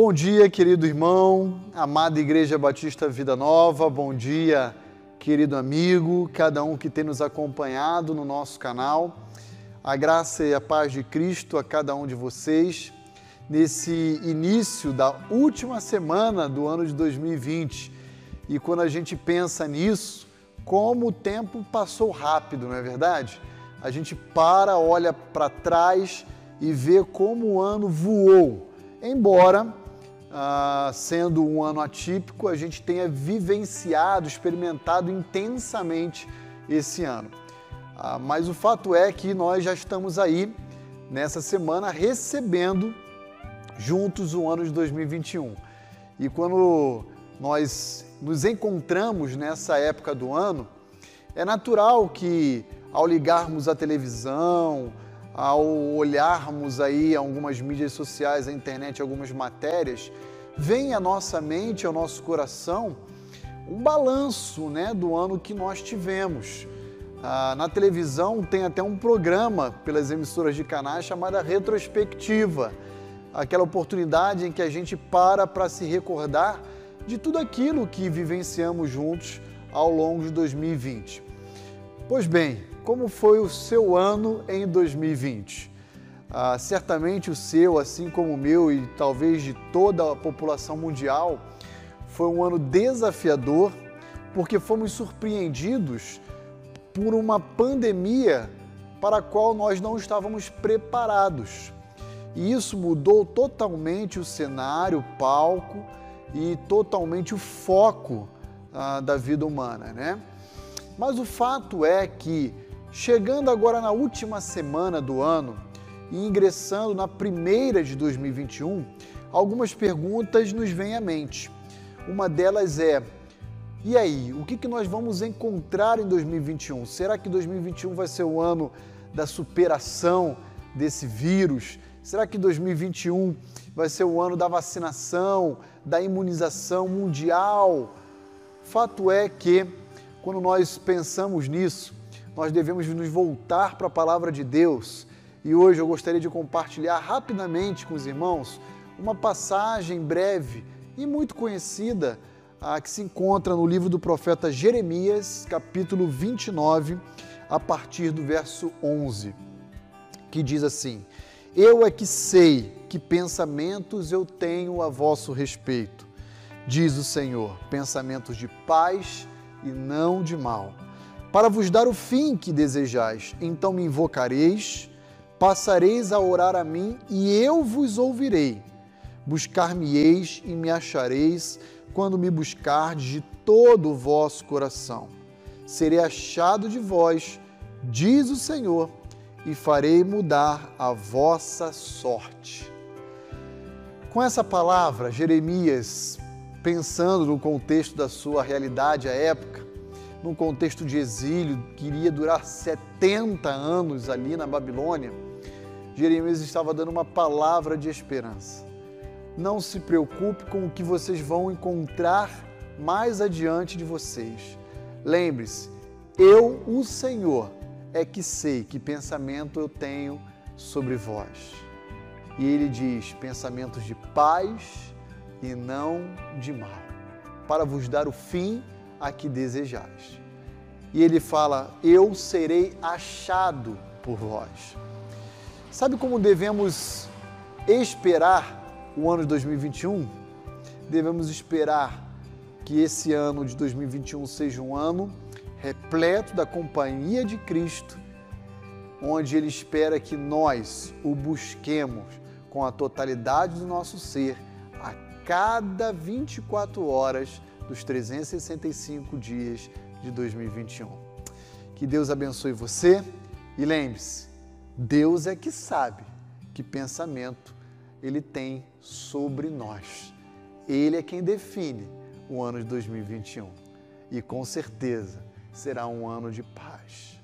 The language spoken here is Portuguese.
Bom dia, querido irmão, amada Igreja Batista Vida Nova, bom dia, querido amigo, cada um que tem nos acompanhado no nosso canal. A graça e a paz de Cristo a cada um de vocês nesse início da última semana do ano de 2020. E quando a gente pensa nisso, como o tempo passou rápido, não é verdade? A gente para, olha para trás e vê como o ano voou Embora, ah, sendo um ano atípico, a gente tenha vivenciado, experimentado intensamente esse ano. Ah, mas o fato é que nós já estamos aí, nessa semana, recebendo juntos o ano de 2021. E quando nós nos encontramos nessa época do ano, é natural que ao ligarmos a televisão, ao olharmos aí algumas mídias sociais, a internet, algumas matérias, vem à nossa mente, ao nosso coração, um balanço né, do ano que nós tivemos. Ah, na televisão tem até um programa pelas emissoras de canais chamada Retrospectiva, aquela oportunidade em que a gente para para se recordar de tudo aquilo que vivenciamos juntos ao longo de 2020. Pois bem, como foi o seu ano em 2020? Ah, certamente o seu, assim como o meu e talvez de toda a população mundial, foi um ano desafiador porque fomos surpreendidos por uma pandemia para a qual nós não estávamos preparados. E isso mudou totalmente o cenário, o palco e totalmente o foco ah, da vida humana, né? Mas o fato é que Chegando agora na última semana do ano e ingressando na primeira de 2021, algumas perguntas nos vêm à mente. Uma delas é: e aí, o que, que nós vamos encontrar em 2021? Será que 2021 vai ser o ano da superação desse vírus? Será que 2021 vai ser o ano da vacinação, da imunização mundial? Fato é que, quando nós pensamos nisso, nós devemos nos voltar para a palavra de Deus. E hoje eu gostaria de compartilhar rapidamente com os irmãos uma passagem breve e muito conhecida a que se encontra no livro do profeta Jeremias, capítulo 29, a partir do verso 11, que diz assim: Eu é que sei que pensamentos eu tenho a vosso respeito, diz o Senhor, pensamentos de paz e não de mal para vos dar o fim que desejais. Então me invocareis, passareis a orar a mim e eu vos ouvirei. Buscar-me-eis e me achareis quando me buscardes de todo o vosso coração. Serei achado de vós, diz o Senhor, e farei mudar a vossa sorte. Com essa palavra, Jeremias, pensando no contexto da sua realidade à época, num contexto de exílio que iria durar 70 anos ali na Babilônia, Jeremias estava dando uma palavra de esperança. Não se preocupe com o que vocês vão encontrar mais adiante de vocês. Lembre-se, eu, o Senhor, é que sei que pensamento eu tenho sobre vós. E ele diz: pensamentos de paz e não de mal, para vos dar o fim a que desejais. E ele fala: Eu serei achado por vós. Sabe como devemos esperar o ano de 2021? Devemos esperar que esse ano de 2021 seja um ano repleto da companhia de Cristo, onde Ele espera que nós o busquemos com a totalidade do nosso ser cada 24 horas dos 365 dias de 2021. Que Deus abençoe você e lembre-se, Deus é que sabe que pensamento ele tem sobre nós. Ele é quem define o ano de 2021 e com certeza será um ano de paz.